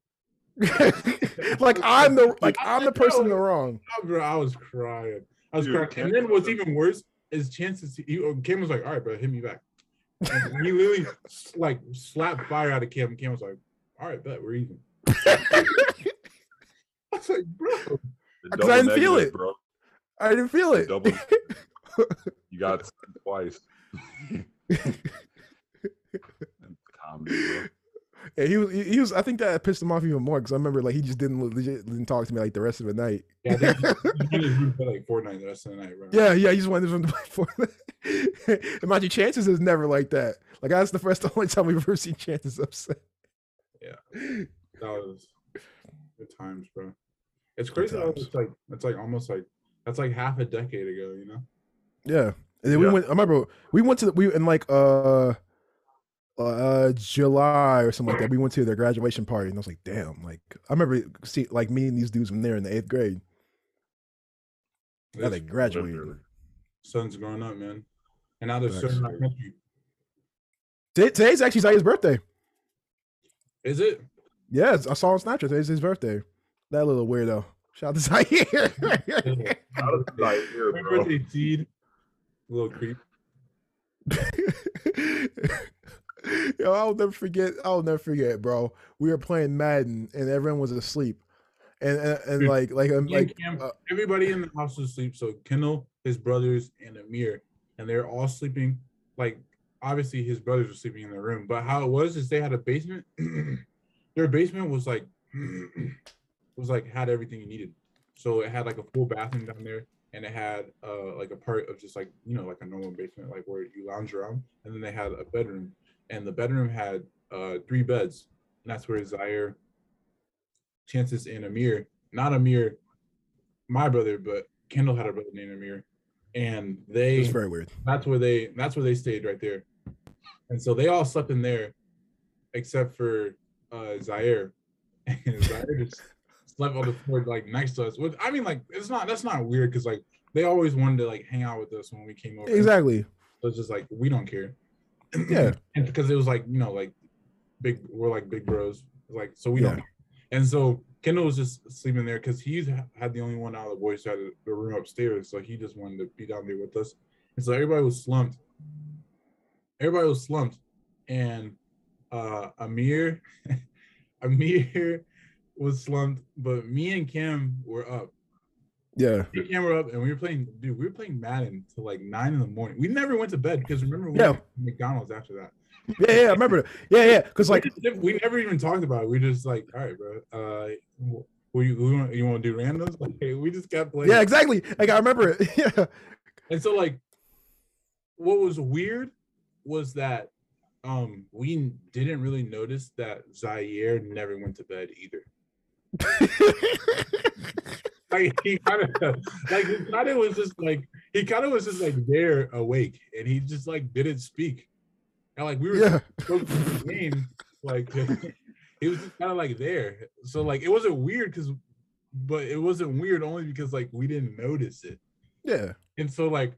like I'm the like I'm the person in the wrong. oh, bro, I was crying. I was Dude, crying. And then what's was- even worse is chances. He, uh, Cam was like, all right, bro, hit me back. And he literally like slapped fire out of Cam. And Cam was like, all right, bet we're even. I was like, bro, the 'Cause I didn't feel it. bro. I didn't feel it. Double. You got twice. Comedy, bro. Yeah, he was he was. I think that pissed him off even more because I remember like he just didn't legit didn't talk to me like the rest of the night. yeah, they, he was in for like Fortnite the rest of the night, bro. Yeah, yeah, he just wanted to play for And mind you, chances is never like that. Like that's the first the only time we've ever seen chances upset. Yeah, that was good times, bro. It's crazy. How it's like it's like almost like that's like half a decade ago, you know. Yeah. And then we went I remember we went to the, we in like uh uh July or something like that. We went to their graduation party and I was like, damn, like I remember see like meeting these dudes when they were in the eighth grade. Now they graduated. Literally. son's growing up, man, and now they're serving our country. Today's actually Zaire's birthday. Is it? Yeah, I saw on Snapchat. Today's his birthday. That little weirdo. Shout out to Zaire. How does that here, bro? birthday, seed. Little creep. Yo, I'll never forget. I'll never forget, bro. We were playing Madden and everyone was asleep, and and, and like like um, like uh, everybody in the house was asleep. So Kendall, his brothers, and Amir, and they're all sleeping. Like obviously his brothers were sleeping in their room, but how it was is they had a basement. Their basement was like was like had everything you needed. So it had like a full bathroom down there, and it had uh like a part of just like you know like a normal basement, like where you lounge around, and then they had a bedroom, and the bedroom had uh three beds, and that's where Zaire, Chances, and Amir, not Amir, my brother, but Kendall had a brother named Amir, and they it's very weird. that's where they that's where they stayed right there, and so they all slept in there, except for uh Zaire, and Zaire just slept on the floor like next to us. Which I mean, like it's not that's not weird because like they always wanted to like hang out with us when we came over. Exactly. So it's just like we don't care. Yeah. and because it was like you know like big we're like big bros. Like so we don't and so Kendall was just sleeping there because he's had the only one out of the boys who had the room upstairs. So he just wanted to be down there with us. And so everybody was slumped. Everybody was slumped. And uh Amir Amir was slumped but me and Kim were up Yeah. me and Cam up and we were playing dude we were playing Madden till like nine in the morning we never went to bed because remember we Yeah. went to McDonald's after that Yeah, yeah, I remember. Yeah, yeah. Because like, we, just- we never even talked about it. We just like, all right, bro. Uh, you we want, you want to do randoms? Like, we just kept playing. yeah, exactly. Like I remember it. Yeah. And so like, what was weird was that um we didn't really notice that Zaire never went to bed either. Like he kind of like he kind of was just like he kind of was just like there awake and he just like didn't speak. And like we were Yeah. so the game, like he was just kind of like there. So like it wasn't weird because, but it wasn't weird only because like we didn't notice it. Yeah. And so like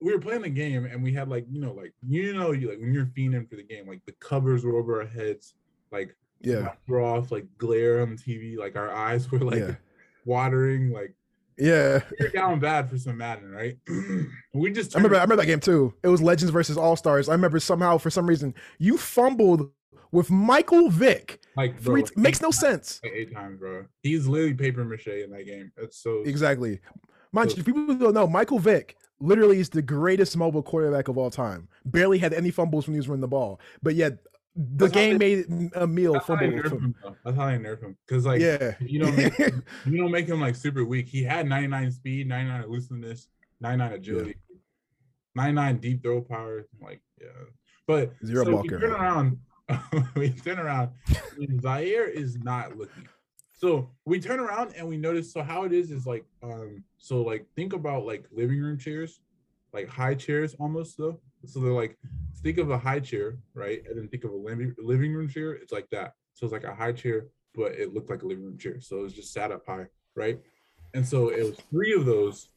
we were playing the game and we had like you know like you know you like when you're fiending for the game like the covers were over our heads like Yeah. were off like glare on the TV like our eyes were like Yeah. Watering like Yeah. were down bad for some Madden right we just I remember. I remember that game too. It was Legends versus All Stars. I remember somehow for some reason you fumbled with Michael Vick. like bro, Three like, makes no times- sense. like eight times bro he's literally paper mache in that game that's so Exactly. Mind So- you, people don't know, Michael Vick literally is the greatest mobile quarterback of all time. Barely had any fumbles when he was running the ball, but yet the That's game they- made a meal that's how they fumble. from- him that's how they nerf him because like yeah. you don't make, you don't make him like super weak. He had 99 speed, 99 elusiveness, 99 agility, 99 deep throw power. Like, yeah. But Zero so we turn around, we turn around, and Zaire is not looking. So we turn around and we notice. So how it is is like, um, so like think about like living room chairs, like high chairs almost though. So they're like, think of a high chair, right? And then think of a living room chair. It's like that. So it's like a high chair, but it looked like a living room chair. So it was just sat up high, right? And so it was three of those,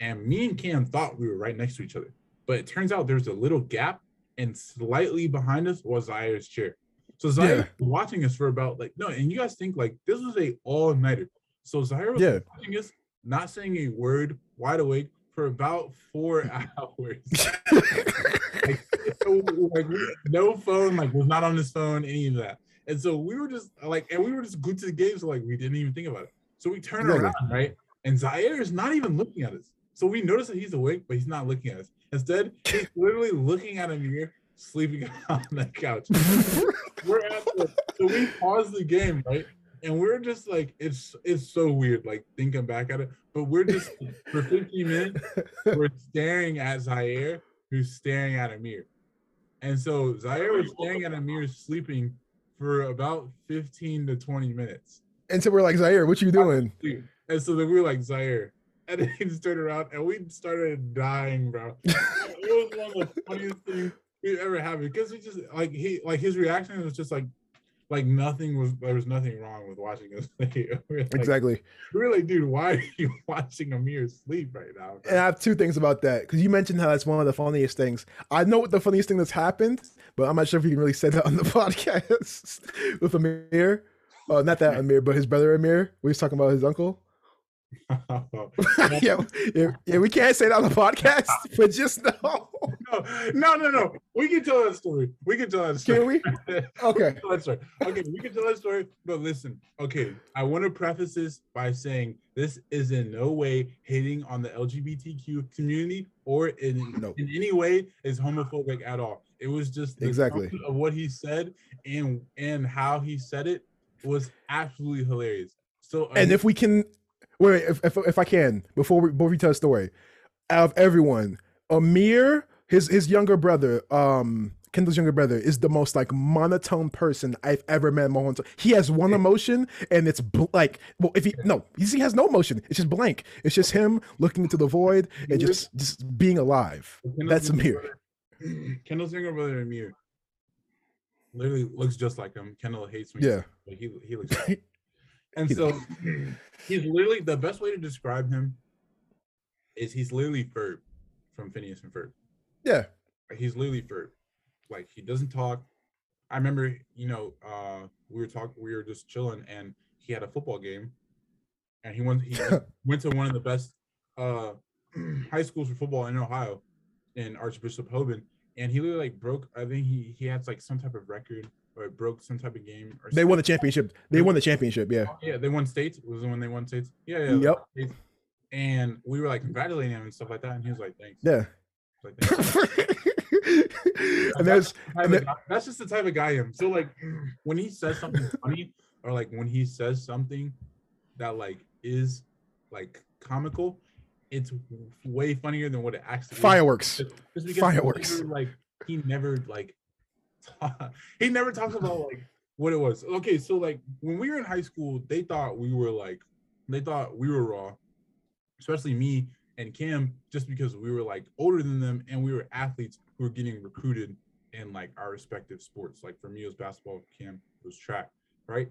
and me and Cam thought we were right next to each other, but it turns out there's a little gap, and slightly behind us was Zaire's chair. So Zaire Yeah. was watching us for about like no, and you guys think like this was a all nighter. So Zaire was Yeah. watching us, not saying a word, wide awake for about four hours. like, so, like, no phone, like was not on his phone, any of that. And so we were just like, and we were just glued to the game, so like we didn't even think about it. So we turn Exactly. around, right? And Zaire is not even looking at us. So we notice that he's awake, but he's not looking at us. Instead, he's literally looking at a mirror, sleeping on the couch. we're at the, so we pause the game, right? And we're just like, it's it's so weird, like thinking back at it. But we're just for 15 minutes, we're staring at Zaire, who's staring at Amir. And so Zaire was staring at Amir sleeping for about 15 to 20 minutes. And so we're like, Zaire, what you doing? And so then we were like, Zaire. And then he just turned around and we started dying, bro. it was one of the funniest things we ever had because we just like he like his reaction was just like like nothing was there was nothing wrong with watching we were like, Exactly. Really, dude, why are you watching Amir sleep right now? And I have two things about that because you mentioned how that's one of the funniest things. I know what the funniest thing that's happened, but I'm not sure if you can really say that on the podcast with Amir. Oh, not that Amir, but his brother Amir. We was talking about his uncle. yeah, yeah, we can't say that on the podcast, but just know. no, no, no, no. We can tell that story. We can tell that story. Can we? Okay. that story. Okay, we can tell that story, but listen. Okay, I want to preface this by saying this is in no way hitting on the LGBTQ community or in in any way is homophobic at all. It was just Exactly. of what he said and and how he said it was absolutely hilarious. So uh, And if we can, wait, wait if, if, if I can, before we, before we tell the story, out of everyone, Amir, his his younger brother, um, Kendall's younger brother, is the most like monotone person I've ever met in my whole entire. He has one emotion, and it's bl- like, well, if he no, he he has no emotion. It's just blank. It's just him looking into the void and just just being alive. Kendall's That's Amir. brother- Kendall's younger brother Amir literally looks just like him. Kendall hates me. Yeah. but he he looks. Like, And so he's literally the best way to describe him is he's literally Ferb from Phineas and Ferb. Yeah. He's literally Ferb. Like he doesn't talk. I remember, you know, uh we were talking, we were just chilling, and he had a football game, and he went he went- went to one of the best uh high schools for football in Ohio, in Archbishop Hoban, and he literally like broke. I think he he had like some type of record or broke some type of game. Or They won the championship. They won the championship. Yeah. Oh, yeah, they won states. Was it when they won states? Yeah, yeah. Yep. states. And we were like congratulating him and stuff like that, and he was like, "Thanks." Yeah. Like, "Thanks." and there's Type and guy- that's just the type of guy I am. So like, when he says something funny, or like when he says something that like is like comical, it's way funnier than what it actually is. fireworks. Just- just Fireworks. never, like he never like he never talks about like what it was. Okay, so like when we were in high school, they thought we were like they thought we were raw, especially me and Cam, just because we were like older than them and we were athletes who were getting recruited in like our respective sports. Like for me, it was basketball, Cam it was track, right?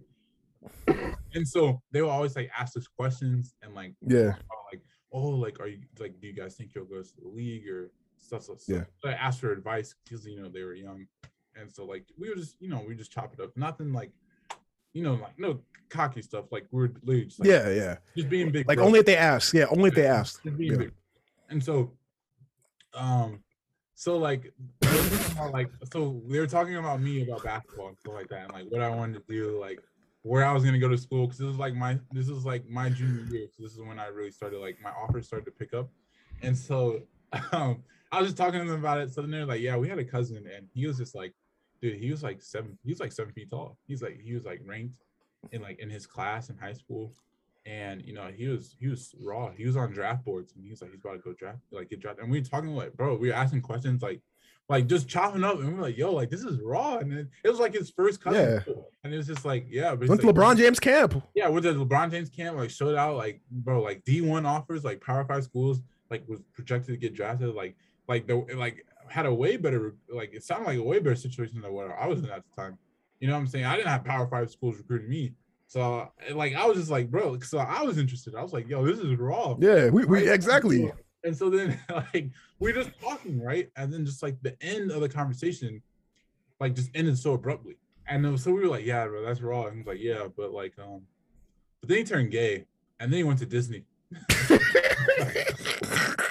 And so they will always like ask us questions and like Yeah. like oh like are you like do you guys think you'll go to the league or stuff stuff, stuff. Yeah. so i asked for advice because you know they were young and so like we were just you know we just chop it up nothing like you know like no cocky stuff like we're literally just like, Yeah. Yeah. just being big Like bro. only if they ask. Yeah. Only if they ask. Yeah. and so um so like they were talking about, like so they were talking about me about basketball and stuff like that and like what i wanted to do like where I was gonna go to school because this is like my this is like my junior year. So this is when I really started like my offers started to pick up, and so um, I was just talking to them about it. So then they're like, "Yeah, we had a cousin, and he was just like, dude, he was like seven, he was like seven feet tall. He's like he was like ranked in like in his class in high school, and you know he was he was raw. He was on draft boards, and he was like he's about to go draft like get drafted. And we were talking like, bro, we were asking questions like like just chopping up, and we are like, yo, like this is raw, and it, it was like his first cousin, and it was just like, yeah, but it's Went to like- LeBron James camp. yeah, with the LeBron James camp, like showed out, like bro, like D one offers, like Power Five schools, like was projected to get drafted, like like the like had a way better, like it sounded like a way better situation than what I was in at the time. You know what I'm saying? I didn't have Power Five schools recruiting me, so like I was just like, bro, so I was interested. I was like, yo, this is raw. Yeah. We, we Right? exactly. And so then like we're just talking, right? And then just like the end of the conversation, like just ended so abruptly. And then, so we were like, yeah, bro, that's raw. And he's like, yeah, but like um, but then he turned gay and then he went to Disney.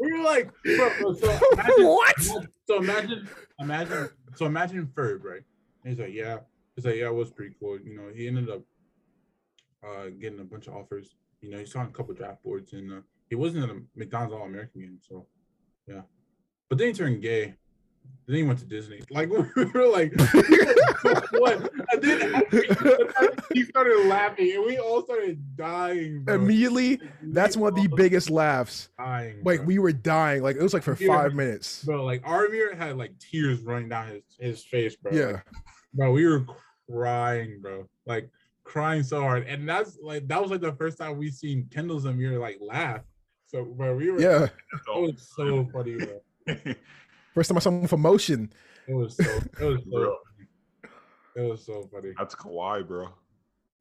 we were like, bro, so imagine, What? So imagine, imagine, so imagine Ferb, right? And he's like, yeah. He's like, yeah, it was pretty cool. You know, he ended up uh getting a bunch of offers. You know, he saw a couple draft boards and uh, he wasn't in a McDonald's All American game, so yeah. But then he turned gay. Then he went to Disney. Like we were like, what? And then he started laughing, and we all started dying. Bro. Immediately, that's one of the biggest laughs. dying. Like bro. we were dying. Like it was like for Yeah. five minutes. bro, like Amir had like tears running down his his face, bro. Yeah. Like, bro, we were crying, bro. Like crying so hard, and that's like that was like the first time we seen Kendall's Amir like laugh. So, bro, we were Yeah. It was so funny, bro. First time I saw him for motion. It was so. It was so. Funny. It was so funny. That's Kawhi, bro.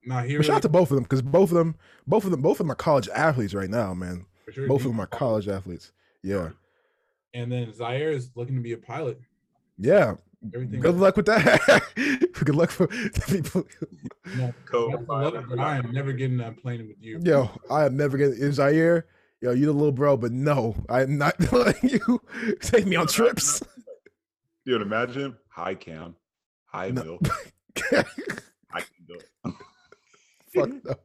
Nah, he But shout out to both of them because both of them, both of them, both of them are college athletes right now, man. sure, Both of them are college athletes. Yeah. And then Zaire is looking to be a pilot. Yeah. Everything. Good luck with that. Good luck for the people. You know, Go. that's the love, but I am never getting that plane with you. Yo, I am never gonna is Zaire. Yo, you the little bro, but no, I'm not letting you take me on trips. You Dude, imagine. Hi, Cam. Hi, No. Bill. I can do it. Fuck no.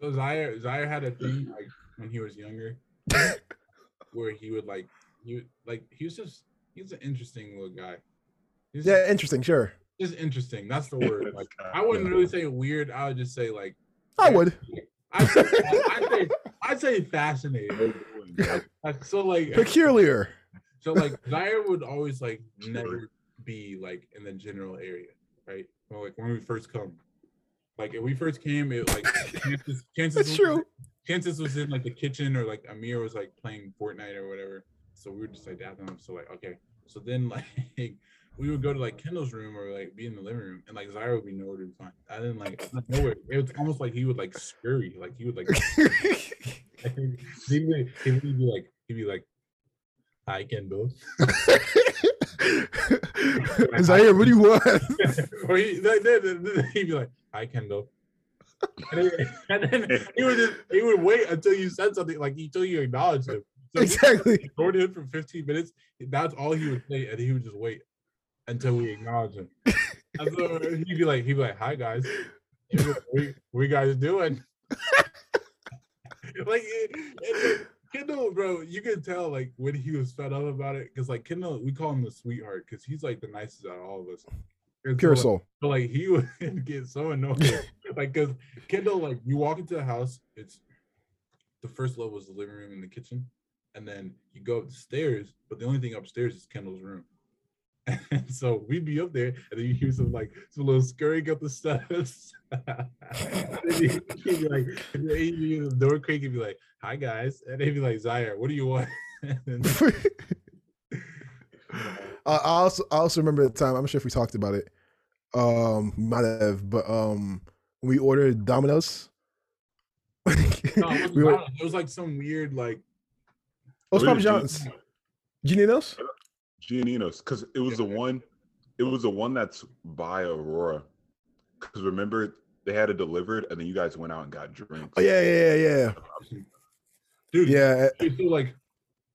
So Zaire, Zaire had a thing like when he was younger, where he would like he like he was just he was an interesting little guy. He's Yeah, interesting, sure. just interesting. That's the word. Like I wouldn't Yeah. really say weird. I would just say like I would. I'd say, I'd say, I'd say fascinating. Like, so like Peculiar. so like Zaire would always like never be like in the general area, right? Or, like when we first come, like if we first came, it like chances, chances That's was- true. chances was in like the kitchen or like Amir was like playing Fortnite or whatever. So we were just like dapping him. So like okay. So then like we would go to like Kendall's room or like be in the living room, and like Zaire would be nowhere to be found. I didn't like nowhere. It was almost like he would like scurry, like he would like. he'd, be, he'd be like he'd be like, "Hi, Kendall." Zaire, what do you want? or he, then he'd be like, "Hi, Kendall." And then, and then he would just he would wait until you said something like until you acknowledged him. So he exactly. ignored him for 15 minutes. That's all he would say, and he would just wait until we acknowledge him. So he'd be like, he'd be like, "Hi guys, like, you guys doing?" like, it- it- Kendall, bro, you can tell like when he was fed up about it, because like Kendall, we call him the sweetheart because he's like the nicest out of all of us. And so, Pure like, soul. but like he would get so annoyed, like because Kendall, like you walk into the house, it's the first level is the living room and the kitchen, and then you go up the stairs, but the only thing upstairs is Kendall's room. And so we'd be up there, and then you hear some like some little scurrying up the steps. and then you- he'd be like, and then he'd be the door creak and be like, "Hi guys," and they'd be like, "Zaire, what do you want?" then, I I also I also remember the time. I'm sure if we talked about it. Um, might have, but um, we ordered Domino's. no, it, wasn't were, it was like some weird like oh, it's What Papa is John's. Gionino's? Gionino's, because it was the one, it was the one that's by Aurora. Because remember, they had it delivered, and then you guys went out and got drinks. Oh yeah, yeah, yeah, dude. yeah. Okay, so like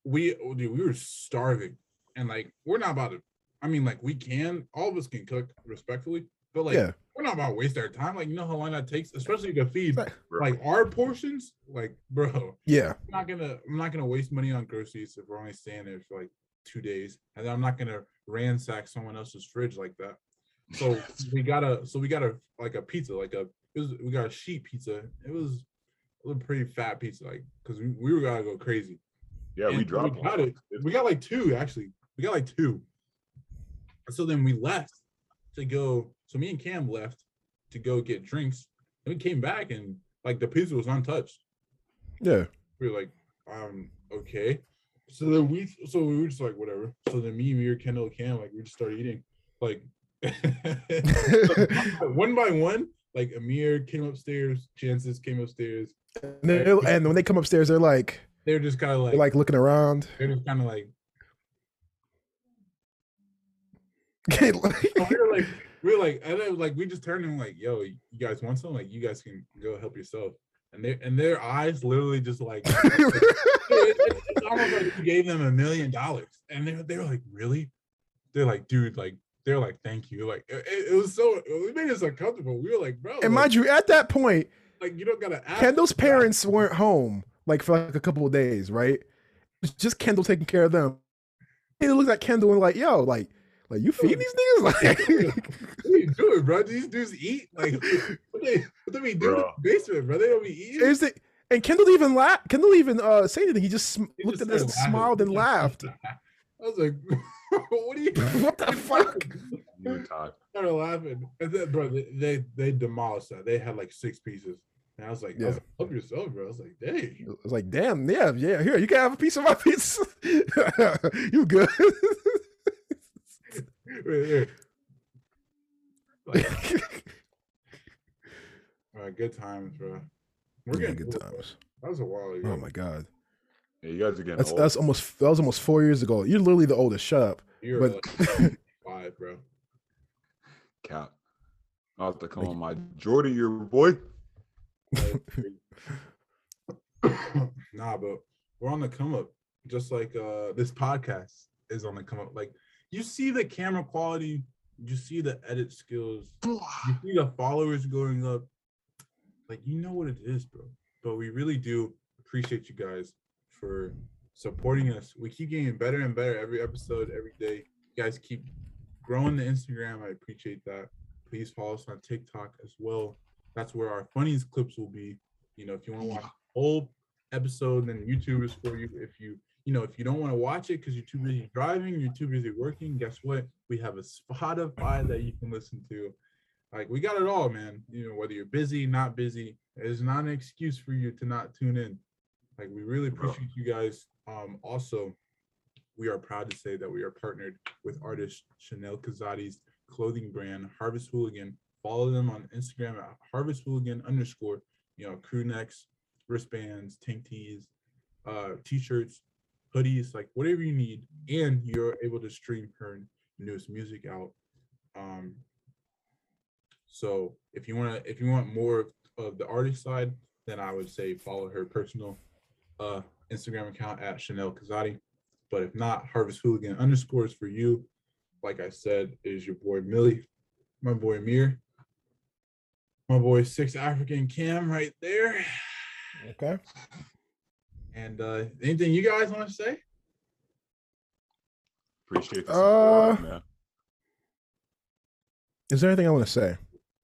we oh, dude, we were starving and like we're not about to I mean like we can all of us can cook respectfully, but like Yeah. we're not about to waste our time. Like you know how long that takes, especially to feed Right. like our portions. Like, bro, Yeah. I'm not gonna I'm not gonna waste money on groceries if we're only staying there for like two days. And I'm not gonna ransack someone else's fridge like that. So we got a so we got a like a pizza, like a it was we got a sheet pizza. It was a little pretty fat pizza, like because we, we were gonna go crazy. Yeah, we dropped We got it. We got like two actually. We got like two. So then we left to go. So me and Cam left to go get drinks. And we came back and like the pizza was untouched. Yeah. We were like, um, okay. So then we so we were just like whatever. So then me, me, Kendall, Cam, like we just started eating. Like one by one, like Amir came upstairs, Chances came upstairs. And, then- and when they come upstairs, they're like They're just kind of like like looking around. they're just kind of like like, So we were like, we were like, and then like we just turned and like, yo, you guys want some? Like, you guys can go help yourself. And their and their eyes literally just like it- it- it's almost like you gave them a million dollars. And they they were like, really? They're like, dude, like they're like, thank you. Like it, it was so it made us uncomfortable. We were like, bro, and like, mind you, at that point, like you don't gotta ask. Kendall's parents weren't home like for like a couple of days, right? It's just Kendall taking care of them. He looked at Kendall and like, yo, like, like you feed these niggas? Like, What are you doing, bro? These dudes eat like what they what do they be doing in the basement, bro? They don't be eating. here's the and Kendall even laugh. Kendall even uh say anything. He just sm- He looked just at us, started laughing. smiled, and laughed. I was like, what are you what the fuck? You talk. started laughing. And then, bro, they, they they demolished that. They had like six pieces. And I was like, I was Yeah. like, help yourself, bro. I was like, dang. I was like, damn, yeah, yeah. Here, you can have a piece of my pizza. you good? Right there. Like, all right, good times, bro. We're Yeah, getting good old, bro. times. That was a while ago. Oh my god, Yeah, you guys are getting that's old. that's almost that was almost four years ago. You're literally the oldest. Shut up. You're But like five, bro. Cap. I'll have to come on my Jordan, your boy. nah, but we're on the come up. Just like uh this podcast is on the come up. Like you see the camera quality, you see the edit skills, you see the followers going up. Like you know what it is, bro. But we really do appreciate you guys for supporting us. We keep getting better and better every episode, every day. You guys keep growing the Instagram. I appreciate that. Please follow us on TikTok as well. That's where our funniest clips will be. You know, if you want to watch whole episode, then YouTube is for you. If you, you know, if you don't want to watch it because you're too busy driving, you're too busy working, guess what? We have a Spotify that you can listen to. Like we got it all, man. You know, whether you're busy, not busy, it's not an excuse for you to not tune in. Like we really appreciate you guys. Um, also, we are proud to say that we are partnered with artist Chanel Kazadi's clothing brand Harvest Hooligan. Follow them on Instagram at Harvest Hooligan underscore. You know, crew necks, wristbands, tank tees, uh, t-shirts, hoodies, like whatever you need, and you're able to stream her newest music out. Um, so if you want to, if you want more of, the artist side, then I would say follow her personal uh Instagram account at Chanel Kazadi. But if not, Harvest Hooligan underscores for you. Like I said, is your boy Mily, my boy Mir, my boy Six African Cam right there. Okay. And uh anything you guys want to say? Appreciate the Uh, man. Is there anything I want to say?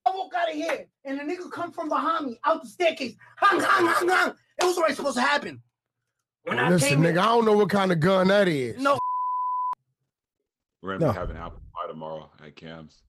I walk out of here and the nigga come from behind me out the staircase. Hung, hung, hung, hung. It was already supposed to happen. When I Listen, came in- nigga, I don't know what kind of gun that is. no, We're gonna No. be having apple pie tomorrow at Cam's.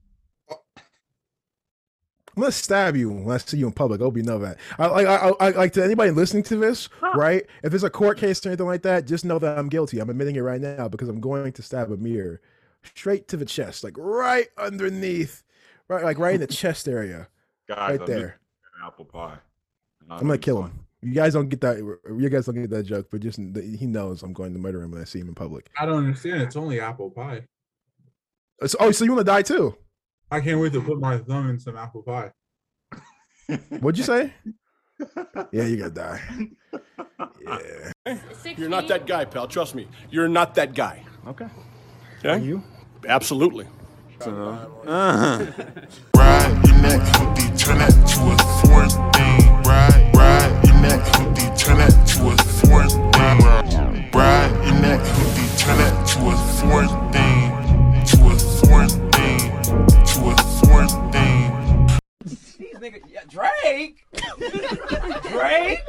I'm gonna stab you when I see you in public. I hope you know that. I like I, I, I like to anybody listening to this, right? If there's a court case or anything like that, just know that I'm guilty. I'm admitting it right now because I'm going to stab Amir straight to the chest, like right underneath, right, like right in the chest area, Guys, right I'm there. apple pie. And I'm gonna kill fun. him. You guys don't get that. You guys don't get that joke, but just he knows I'm going to murder him when I see him in public. I don't understand. It's only apple pie. So, oh, so you want to die too? I can't wait to put my thumb in some apple pie. What'd you say? yeah, you gotta die. Yeah. You're not that guy, pal. Trust me. You're not that guy. Okay. Yeah. Are you? Absolutely. So, uh-huh. ride your neck hoodie, turn that to a foreign thing. Ride, ride your neck hoodie, turn that to a foreign thing. Ride your neck hoodie, turn that to a foreign thing. To a foreign nigga, yeah, Drake, Drake.